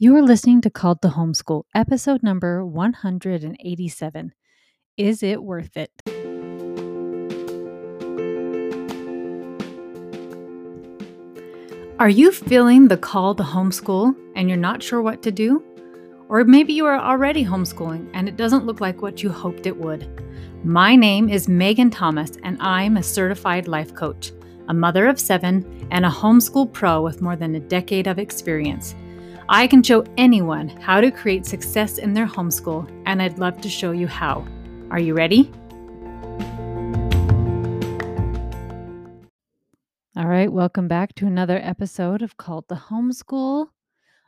You're listening to Called to Homeschool, episode number 187. Is it worth it? Are you feeling the call to homeschool and you're not sure what to do? Or maybe you are already homeschooling and it doesn't look like what you hoped it would. My name is Megan Thomas and I'm a certified life coach, a mother of seven, and a homeschool pro with more than a decade of experience. I can show anyone how to create success in their homeschool, and I'd love to show you how. Are you ready? All right, welcome back to another episode of Called to Homeschool. I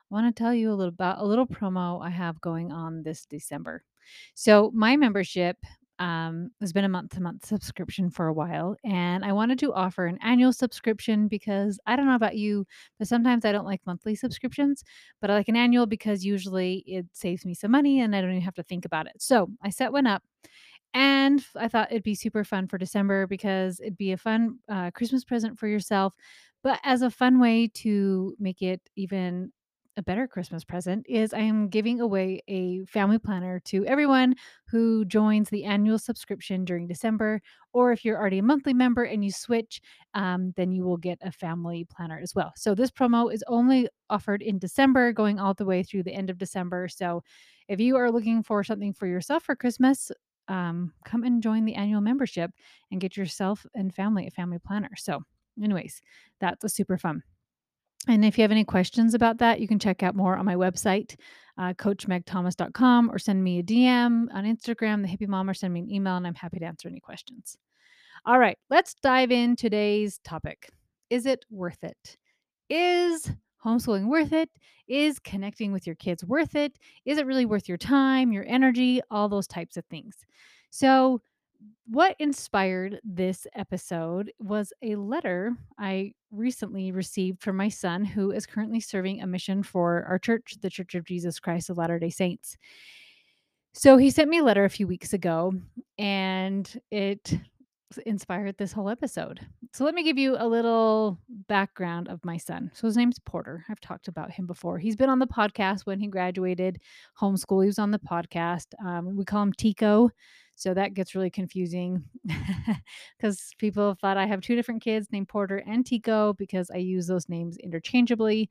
want to tell you a little about a little promo I have going on this December. So, my membership um, has been a month to month subscription for a while, and I wanted to offer an annual subscription because I don't know about you, but sometimes I don't like monthly subscriptions, but I like an annual because usually it saves me some money and I don't even have to think about it. So I set one up. And I thought it'd be super fun for December because it'd be a fun uh, Christmas present for yourself, but as a fun way to make it even a better Christmas present is I am giving away a family planner to everyone who joins the annual subscription during December. Or if you're already a monthly member and you switch, um, then you will get a family planner as well. So this promo is only offered in December, going all the way through the end of December. So if you are looking for something for yourself for Christmas, um, come and join the annual membership and get yourself and family a family planner. So, anyways, that's a super fun. And if you have any questions about that, you can check out more on my website, uh, coachmegthomas.com, or send me a DM on Instagram, the hippie mom, or send me an email, and I'm happy to answer any questions. All right, let's dive in today's topic. Is it worth it? Is homeschooling worth it? Is connecting with your kids worth it? Is it really worth your time, your energy, all those types of things? So, what inspired this episode was a letter I recently received from my son, who is currently serving a mission for our church, the Church of Jesus Christ of Latter day Saints. So he sent me a letter a few weeks ago, and it inspired this whole episode. So let me give you a little background of my son. So his name's Porter. I've talked about him before. He's been on the podcast when he graduated homeschool. He was on the podcast. Um, we call him Tico. So that gets really confusing because people thought I have two different kids named Porter and Tico because I use those names interchangeably.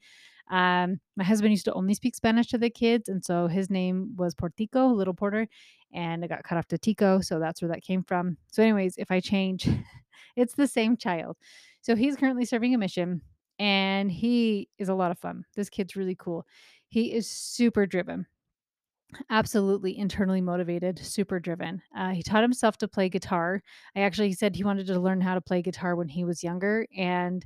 Um, my husband used to only speak Spanish to the kids, and so his name was Portico, Little Porter, and it got cut off to Tico, so that's where that came from. So, anyways, if I change, it's the same child. So he's currently serving a mission, and he is a lot of fun. This kid's really cool. He is super driven absolutely internally motivated, super driven. Uh, he taught himself to play guitar. I actually said he wanted to learn how to play guitar when he was younger, and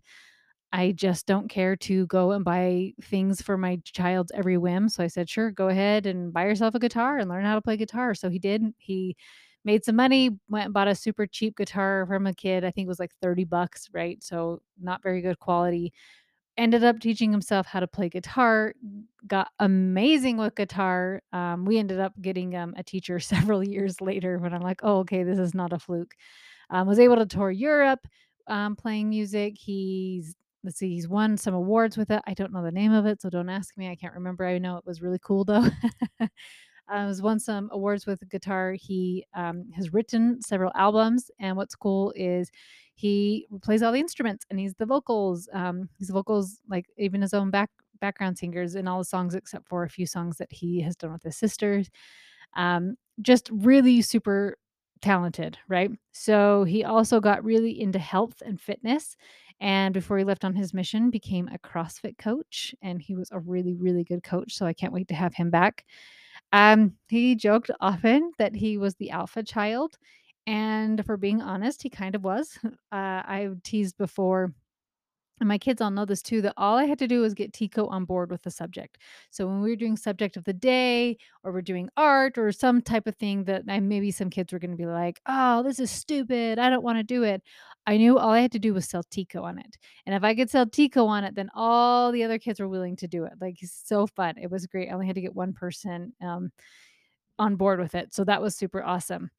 I just don't care to go and buy things for my child's every whim. So I said, sure, go ahead and buy yourself a guitar and learn how to play guitar. So he did. He made some money, went and bought a super cheap guitar from a kid. I think it was like 30 bucks, right? So not very good quality. Ended up teaching himself how to play guitar, got amazing with guitar. Um, we ended up getting um, a teacher several years later when I'm like, oh, okay, this is not a fluke. Um, was able to tour Europe um, playing music. He's let's see, he's won some awards with it. I don't know the name of it, so don't ask me. I can't remember. I know it was really cool though. uh, has won some awards with guitar. He um, has written several albums, and what's cool is he plays all the instruments and he's the vocals. Um, he's vocals, like even his own back background singers in all the songs except for a few songs that he has done with his sisters. Um, just really super talented, right? So he also got really into health and fitness and before he left on his mission became a CrossFit coach and he was a really really good coach, so I can't wait to have him back. Um he joked often that he was the alpha child and for being honest, he kind of was. Uh, I teased before and my kids all know this too that all I had to do was get Tico on board with the subject. So when we were doing subject of the day or we're doing art or some type of thing that maybe some kids were going to be like, oh, this is stupid. I don't want to do it. I knew all I had to do was sell Tico on it. And if I could sell Tico on it, then all the other kids were willing to do it. Like, it's so fun. It was great. I only had to get one person um, on board with it. So that was super awesome.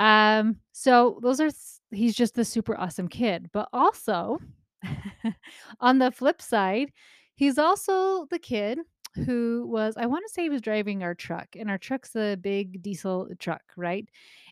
Um, so those are, he's just the super awesome kid. But also, on the flip side, he's also the kid who was I wanna say he was driving our truck, and our truck's a big diesel truck, right?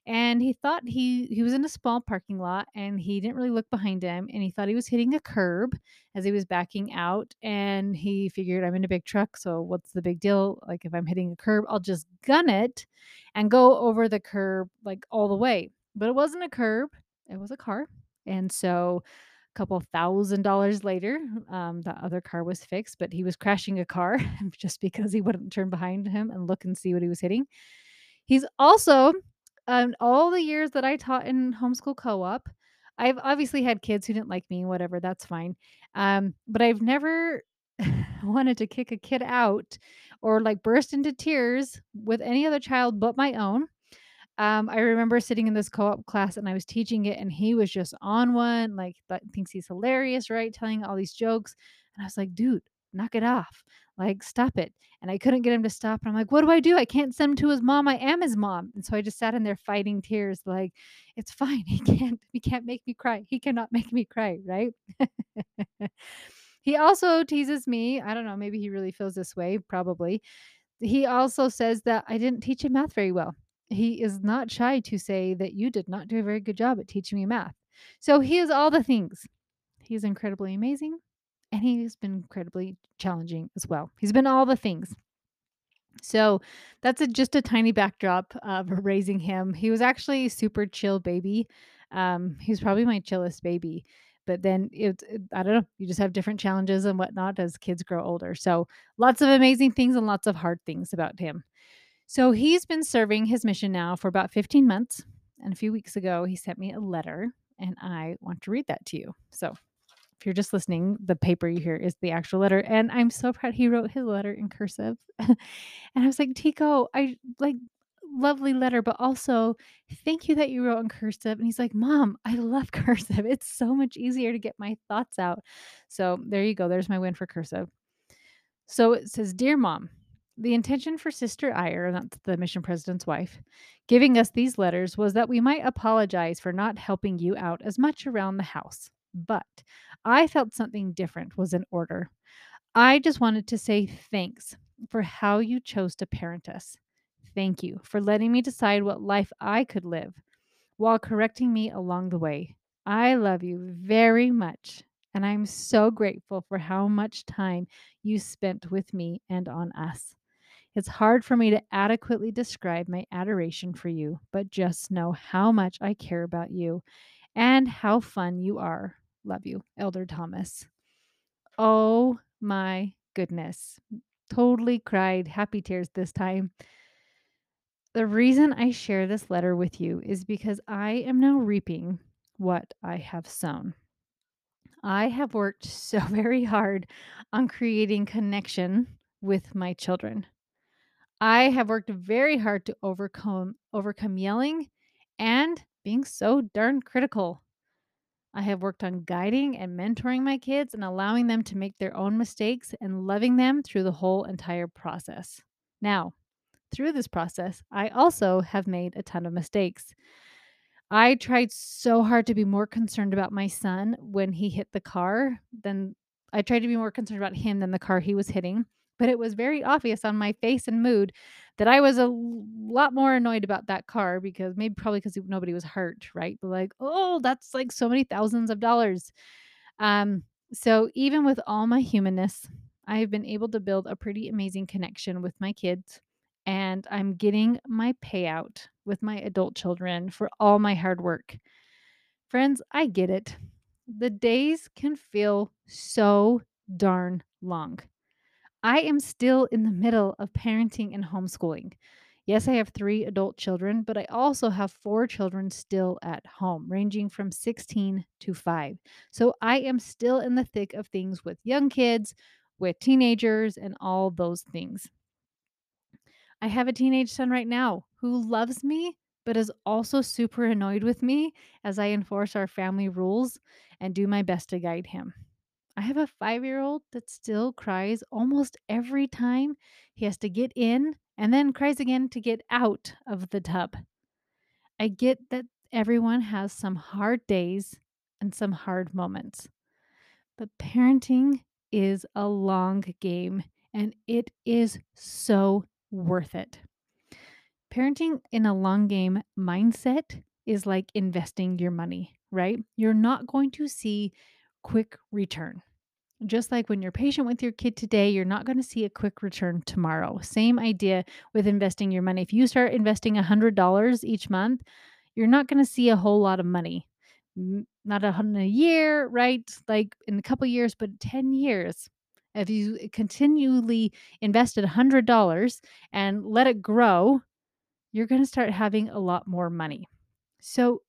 And he thought he he was in a small parking lot, and he didn't really look behind him, and he thought he was hitting a curb as he was backing out, and he figured, "I'm in a big truck, so what's the big deal? Like, if I'm hitting a curb, I'll just gun it and go over the curb, like, all the way." But it wasn't a curb, it was a car, and so couple thousand dollars later, um, the other car was fixed, but he was crashing a car just because he wouldn't turn behind him and look and see what he was hitting. He's also, um, all the years that I taught in homeschool co-op, I've obviously had kids who didn't like me, whatever, that's fine. Um, but I've never wanted to kick a kid out or like burst into tears with any other child but my own. Um, I remember sitting in this co-op class and I was teaching it and he was just on one, like that thinks he's hilarious, right? Telling all these jokes. And I was like, dude, knock it off. Like, stop it. And I couldn't get him to stop. And I'm like, what do I do? I can't send him to his mom. I am his mom. And so I just sat in there fighting tears, like, it's fine. He can't, he can't make me cry. He cannot make me cry, right? he also teases me. I don't know, maybe he really feels this way, probably he also says that I didn't teach him math very well. He is not shy to say that you did not do a very good job at teaching me math. So he is all the things. He's incredibly amazing and he's been incredibly challenging as well. He's been all the things. So that's a, just a tiny backdrop of raising him. He was actually a super chill baby. Um, he was probably my chillest baby. But then it, it, I don't know, you just have different challenges and whatnot as kids grow older. So lots of amazing things and lots of hard things about him. So he's been serving his mission now for about 15 months. And a few weeks ago, he sent me a letter, and I want to read that to you. So if you're just listening, the paper you hear is the actual letter. And I'm so proud he wrote his letter in cursive. and I was like, Tico, I like lovely letter, but also thank you that you wrote in cursive. And he's like, Mom, I love cursive. It's so much easier to get my thoughts out. So there you go. There's my win for cursive. So it says, Dear Mom, the intention for Sister Iyer, that's the mission president's wife, giving us these letters was that we might apologize for not helping you out as much around the house. But I felt something different was in order. I just wanted to say thanks for how you chose to parent us. Thank you for letting me decide what life I could live while correcting me along the way. I love you very much, and I'm so grateful for how much time you spent with me and on us. It's hard for me to adequately describe my adoration for you, but just know how much I care about you and how fun you are. Love you, Elder Thomas. Oh my goodness. Totally cried happy tears this time. The reason I share this letter with you is because I am now reaping what I have sown. I have worked so very hard on creating connection with my children. I have worked very hard to overcome overcome yelling and being so darn critical. I have worked on guiding and mentoring my kids and allowing them to make their own mistakes and loving them through the whole entire process. Now, through this process, I also have made a ton of mistakes. I tried so hard to be more concerned about my son when he hit the car than I tried to be more concerned about him than the car he was hitting. But it was very obvious on my face and mood that I was a lot more annoyed about that car because maybe probably because nobody was hurt, right? But like, oh, that's like so many thousands of dollars. Um, so even with all my humanness, I have been able to build a pretty amazing connection with my kids and I'm getting my payout with my adult children for all my hard work. Friends, I get it. The days can feel so darn long. I am still in the middle of parenting and homeschooling. Yes, I have three adult children, but I also have four children still at home, ranging from 16 to 5. So I am still in the thick of things with young kids, with teenagers, and all those things. I have a teenage son right now who loves me, but is also super annoyed with me as I enforce our family rules and do my best to guide him. I have a five year old that still cries almost every time he has to get in and then cries again to get out of the tub. I get that everyone has some hard days and some hard moments, but parenting is a long game and it is so worth it. Parenting in a long game mindset is like investing your money, right? You're not going to see quick return. Just like when you're patient with your kid today, you're not going to see a quick return tomorrow. Same idea with investing your money. If you start investing $100 each month, you're not going to see a whole lot of money. Not a hundred a year, right? Like in a couple years, but 10 years. If you eh, continually invested $100 and let it grow, you're going to start having a lot more money. So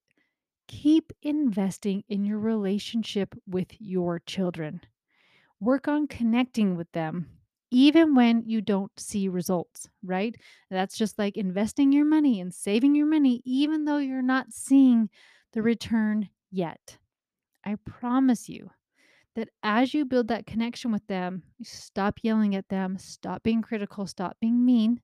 keep investing in your relationship with your children. Work on connecting with them, even when you don't see results, right? That's just like investing your money and saving your money, even though you're not seeing the return yet. I promise you that as you build that connection with them, stop yelling at them, stop being critical, stop being mean,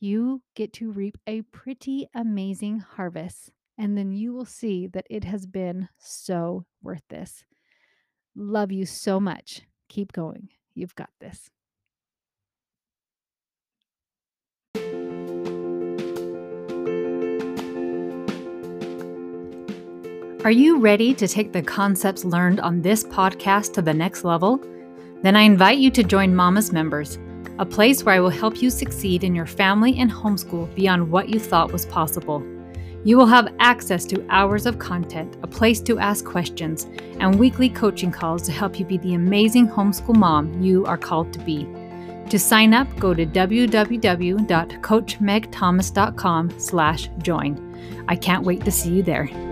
you get to reap a pretty amazing harvest. And then you will see that it has been so worth this. Love you so much. Keep going. You've got this. Are you ready to take the concepts learned on this podcast to the next level? Then I invite you to join Mama's Members, a place where I will help you succeed in your family and homeschool beyond what you thought was possible. You will have access to hours of content, a place to ask questions, and weekly coaching calls to help you be the amazing homeschool mom you are called to be. To sign up, go to www.coachmegthomas.com slash join. I can't wait to see you there.